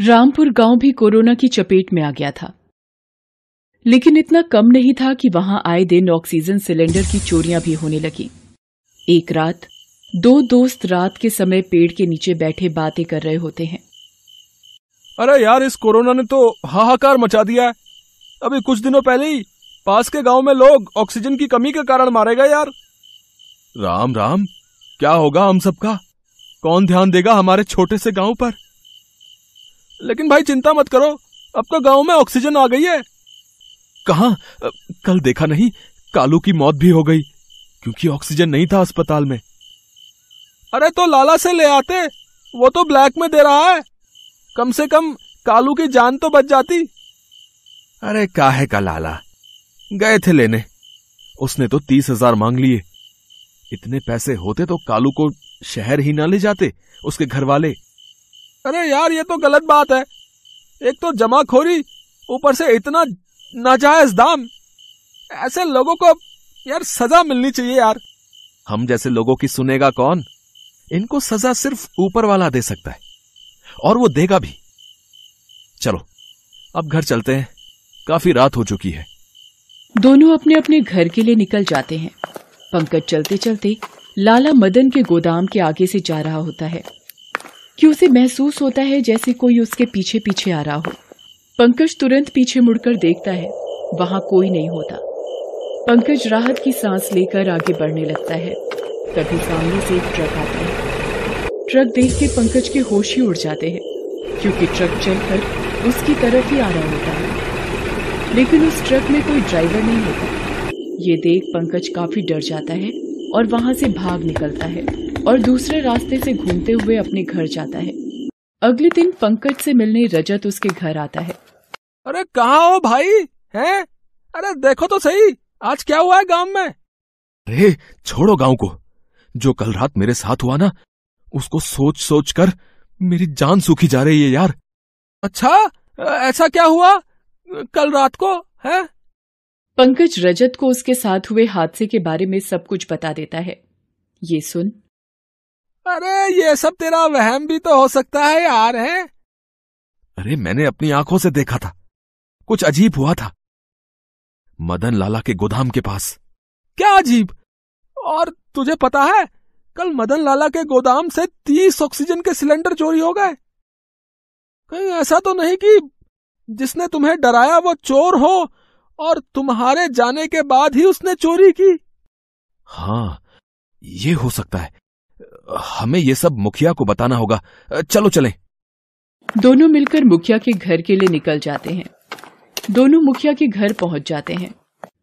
रामपुर गाँव भी कोरोना की चपेट में आ गया था। लेकिन इतना कम नहीं था कि वहाँ आए दिन ऑक्सीजन सिलेंडर की चोरियाँ भी होने लगी। एक रात, दो दोस्त रात के समय पेड़ के नीचे बैठे बातें कर रहे होते हैं। अरे यार, इस कोरोना ने तो हाहाकार मचा दिया है। अभी कुछ दिनों पहले ही पास के गाँव में लोग ऑक्सीजन की कमी के कारण मारे गए यार। राम राम, क्या होगा हम सबका? कौन ध्यान देगा हमारे छोटे से गाँव पर? लेकिन भाई चिंता मत करो अब तो गाँव में ऑक्सीजन आ गई है। कहा? कल देखा नहीं कालू की मौत भी हो गई क्योंकि ऑक्सीजन नहीं था अस्पताल में। अरे तो लाला से ले आते वो तो ब्लैक में दे रहा है। कम से कम कालू की जान तो बच जाती। अरे काहे का लाला? गए थे लेने। उसने तो तीस हज़ार मांग लिए। इतने पैसे होते तो कालू को शहर ही ना ले जाते उसके घर वाले अरे यार ये तो गलत बात है। एक तो जमाखोरी ऊपर से इतना नाजायज दाम। ऐसे लोगों को यार सजा मिलनी चाहिए यार। हम जैसे लोगों की सुनेगा कौन? इनको सजा सिर्फ़ ऊपर वाला दे सकता है और वो देगा भी। चलो अब घर चलते हैं। काफ़ी रात हो चुकी है। दोनों अपने अपने घर के लिए निकल जाते हैं। पंकज चलते चलते लाला मदन के गोदाम के आगे से जा रहा होता है। कि उसे महसूस होता है जैसे कोई उसके पीछे पीछे आ रहा हो। पंकज तुरंत पीछे मुड़कर देखता है, वहाँ कोई नहीं होता। पंकज राहत की सांस लेकर आगे बढ़ने लगता है। तभी सामने से एक ट्रक आता है। ट्रक देख के पंकज के होश ही उड़ जाते हैं, क्योंकि ट्रक चलकर उसकी तरफ़ ही आ रहा होता है। लेकिन उस ट्रक में कोई ड्राइवर नहीं होता। ये देख पंकज काफ़ी डर जाता है और वहाँ से भाग निकलता है। और दूसरे रास्ते से घूमते हुए अपने घर जाता है। अगले दिन पंकज से मिलने रजत उसके घर आता है। अरे कहा हो भाई? हैं? अरे देखो तो सही आज क्या हुआ है गाँव में? अरे छोड़ो गाँव को। जो कल रात मेरे साथ हुआ ना उसको सोच सोच कर मेरी जान सूखी जा रही है यार। अच्छा ऐसा क्या हुआ? कल रात को है? पंकज रजत को उसके साथ हुए हादसे के बारे में सब कुछ बता देता है। ये सुन। अरे ये सब तेरा वहम भी तो हो सकता है यार है? अरे मैंने अपनी आँखों से देखा था। कुछ अजीब हुआ था। मदन लाला के गोदाम के पास। क्या अजीब? और तुझे पता है कल मदन लाला के गोदाम से तीस ऑक्सीजन के सिलेंडर चोरी हो गए। कहीं ऐसा तो नहीं कि जिसने तुम्हें डराया वो चोर हो और तुम्हारे जाने के बाद ही उसने चोरी की। हाँ ये हो सकता है। हमें ये सब मुखिया को बताना होगा। चलो चलें। दोनों मिलकर मुखिया के घर के लिए निकल जाते हैं। दोनों मुखिया के घर पहुँच जाते हैं।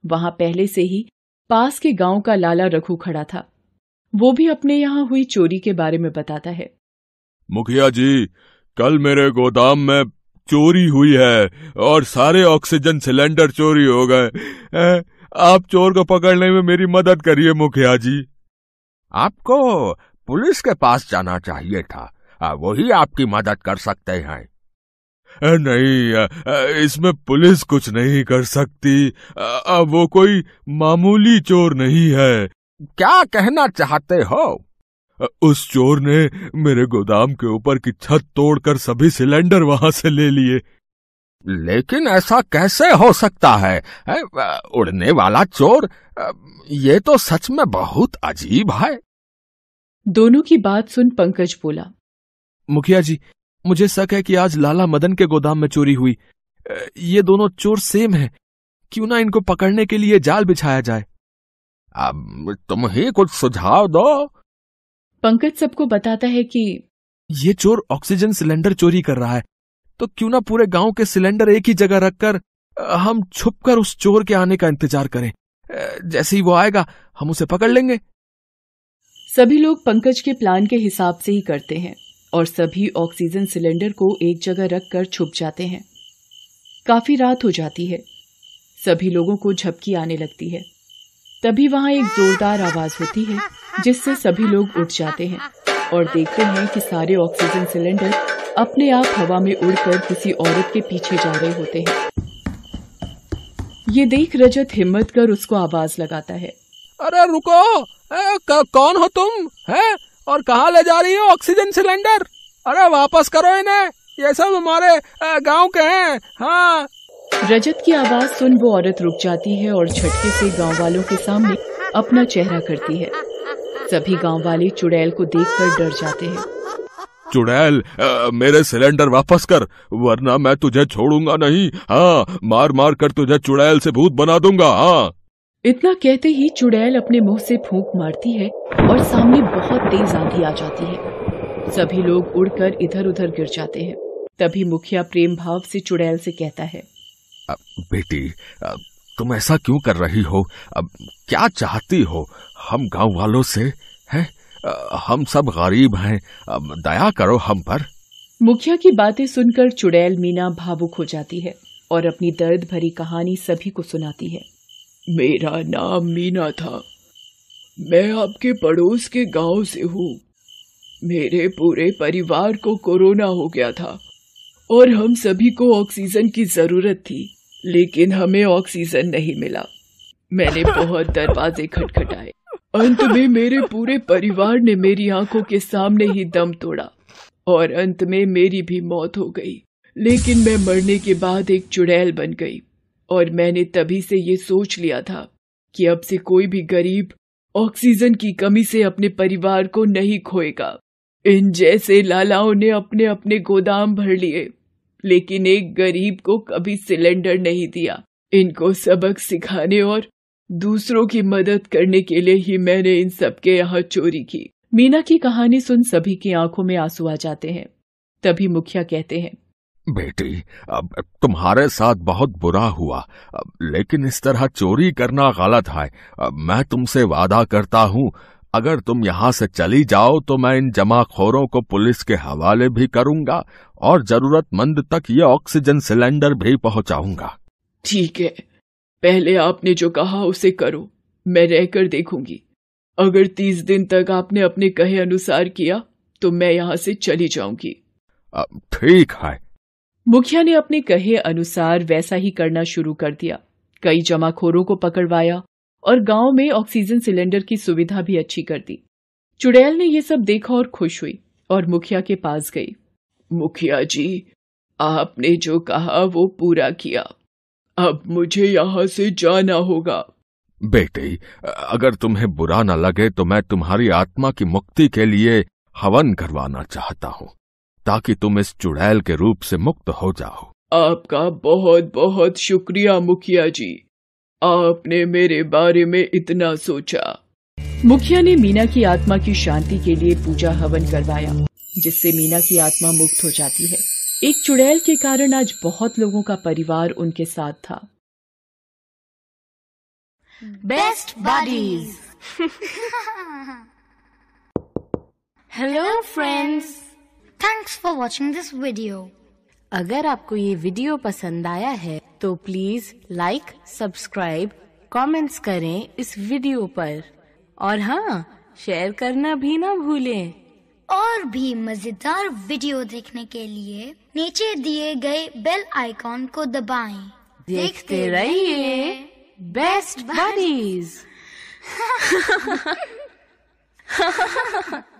वहाँ पहले से ही पास के गाँव का लाला रखू खड़ा था। वो भी अपने यहाँ हुई चोरी के बारे में बताता है। मुखिया जी कल मेरे गोदाम में चोरी हुई है और सारे ऑक्सीजन सिलेंडर चोरी हो गए। आप चोर को पकड़ने में मेरी मदद करिए मुखिया जी। आपको पुलिस के पास जाना चाहिए था। वही आपकी मदद कर सकते हैं। नहीं इसमें पुलिस कुछ नहीं कर सकती। वो कोई मामूली चोर नहीं है। क्या कहना चाहते हो? उस चोर ने मेरे गोदाम के ऊपर की छत तोड़कर सभी सिलेंडर वहाँ से ले लिए। लेकिन ऐसा कैसे हो सकता है? उड़ने वाला चोर? ये तो सच में बहुत अजीब है। दोनों की बात सुन पंकज बोला मुखिया जी मुझे शक है कि आज लाला मदन के गोदाम में चोरी हुई। ये दोनों चोर सेम हैं। क्यों ना इनको पकड़ने के लिए जाल बिछाया जाए? अब तुम ही कुछ सुझाव दो। पंकज सबको बताता है कि ये चोर ऑक्सीजन सिलेंडर चोरी कर रहा है। तो क्यों ना पूरे गाँव के सिलेंडर एक ही जगह रखकर हम छुपकर उस चोर के आने का इंतज़ार करें। जैसे ही वो आएगा हम उसे पकड़ लेंगे। सभी लोग पंकज के प्लान के हिसाब से ही करते हैं और सभी ऑक्सीजन सिलेंडर को एक जगह रखकर छुप जाते हैं। काफ़ी रात हो जाती है। सभी लोगों को झपकी आने लगती है। तभी वहाँ एक जोरदार आवाज़ होती है, जिससे सभी लोग उठ जाते हैं और देखते हैं कि सारे ऑक्सीजन सिलेंडर अपने आप हवा में उड़कर किसी औरत के पीछे जा रहे होते हैं। ये देख रजत हिम्मत कर उसको आवाज़ लगाता है। अरे रुको! कौन हो तुम? है? और कहा ले जा रही हो ऑक्सीजन सिलेंडर? अरे वापस करो इन्हें। ये सब हमारे गाँव के हैं। हाँ। रजत की आवाज़ सुन वो औरत रुक जाती है और झटके से गाँव वालों के सामने अपना चेहरा करती है। सभी गाँव वाले चुड़ैल को देखकर डर जाते हैं। चुड़ैल आ, मेरे सिलेंडर वापस कर वरना मैं तुझे छोड़ूँगा नहीं। हाँ मार मार कर तुझे चुड़ैल से भूत बना दूँगा। हाँ। इतना कहते ही चुड़ैल अपने मुँह से फूंक मारती है और सामने बहुत तेज आंधी आ जाती है। सभी लोग उड़कर इधर उधर गिर जाते हैं। तभी मुखिया प्रेम भाव से चुड़ैल से कहता है बेटी तुम ऐसा क्यों कर रही हो? अब क्या चाहती हो? हम गाँव वालों से हैं? हम सब गरीब हैं। अब दया करो हम पर। मुखिया की बातें सुनकर चुड़ैल मीना भावुक हो जाती है और अपनी दर्द भरी कहानी सभी को सुनाती है। मेरा नाम मीना था। मैं आपके पड़ोस के गाँव से हूँ। मेरे पूरे परिवार को कोरोना हो गया था और हम सभी को ऑक्सीजन की ज़रूरत थी, लेकिन हमें ऑक्सीजन नहीं मिला। मैंने बहुत दरवाजे खटखटाए। अंत में मेरे पूरे परिवार ने मेरी आँखों के सामने ही दम तोड़ा और अंत में मेरी भी मौत हो गई। लेकिन मैं मरने के बाद एक चुड़ैल बन गई। और मैंने तभी से ये सोच लिया था कि अब से कोई भी गरीब ऑक्सीजन की कमी से अपने परिवार को नहीं खोएगा। इन जैसे लालाओं ने अपने अपने गोदाम भर लिए, लेकिन एक गरीब को कभी सिलेंडर नहीं दिया। इनको सबक सिखाने और दूसरों की मदद करने के लिए ही मैंने इन सबके यहाँ चोरी की। मीना की कहानी सुन सभी की आँखों में आँसू आ जाते हैं। तभी मुखिया कहते हैं बेटी अब तुम्हारे साथ बहुत बुरा हुआ लेकिन इस तरह चोरी करना गलत है। मैं तुमसे वादा करता हूँ अगर तुम यहाँ से चली जाओ तो मैं इन जमाखोरों को पुलिस के हवाले भी करूँगा और जरूरतमंद तक ये ऑक्सीजन सिलेंडर भी पहुंचाऊँगा। ठीक है पहले आपने जो कहा उसे करो मैं रहकर देखूँगी। अगर तीस दिन तक आपने अपने कहे अनुसार किया तो मैं यहाँ से चली जाऊँगी। ठीक है मुखिया ने अपने कहे अनुसार वैसा ही करना शुरू कर दिया। कई जमाखोरों को पकड़वाया और गाँव में ऑक्सीजन सिलेंडर की सुविधा भी अच्छी कर दी। चुड़ैल ने ये सब देखा और खुश हुई और मुखिया के पास गई। मुखिया जी, आपने जो कहा वो पूरा किया। अब मुझे यहाँ से जाना होगा। बेटे, अगर तुम्हें बुरा न लगे तो मैं तुम्हारी आत्मा की मुक्ति के लिए हवन करवाना चाहता हूँ। ताकि तुम इस चुड़ैल के रूप से मुक्त हो जाओ। आपका बहुत बहुत शुक्रिया मुखिया जी। आपने मेरे बारे में इतना सोचा। मुखिया ने मीना की आत्मा की शांति के लिए पूजा हवन करवाया जिससे मीना की आत्मा मुक्त हो जाती है। एक चुड़ैल के कारण आज बहुत लोगों का परिवार उनके साथ था। Best buddies hello friends thanks for watching this video अगर आपको ये वीडियो पसंद आया है तो प्लीज़ लाइक सब्सक्राइब कमेंट्स करें इस वीडियो पर। और हाँ शेयर करना भी ना भूलें। और भी मज़ेदार वीडियो देखने के लिए नीचे दिए गए बेल आइकॉन को दबाएँ। देखते रहिए बेस्ट बडीज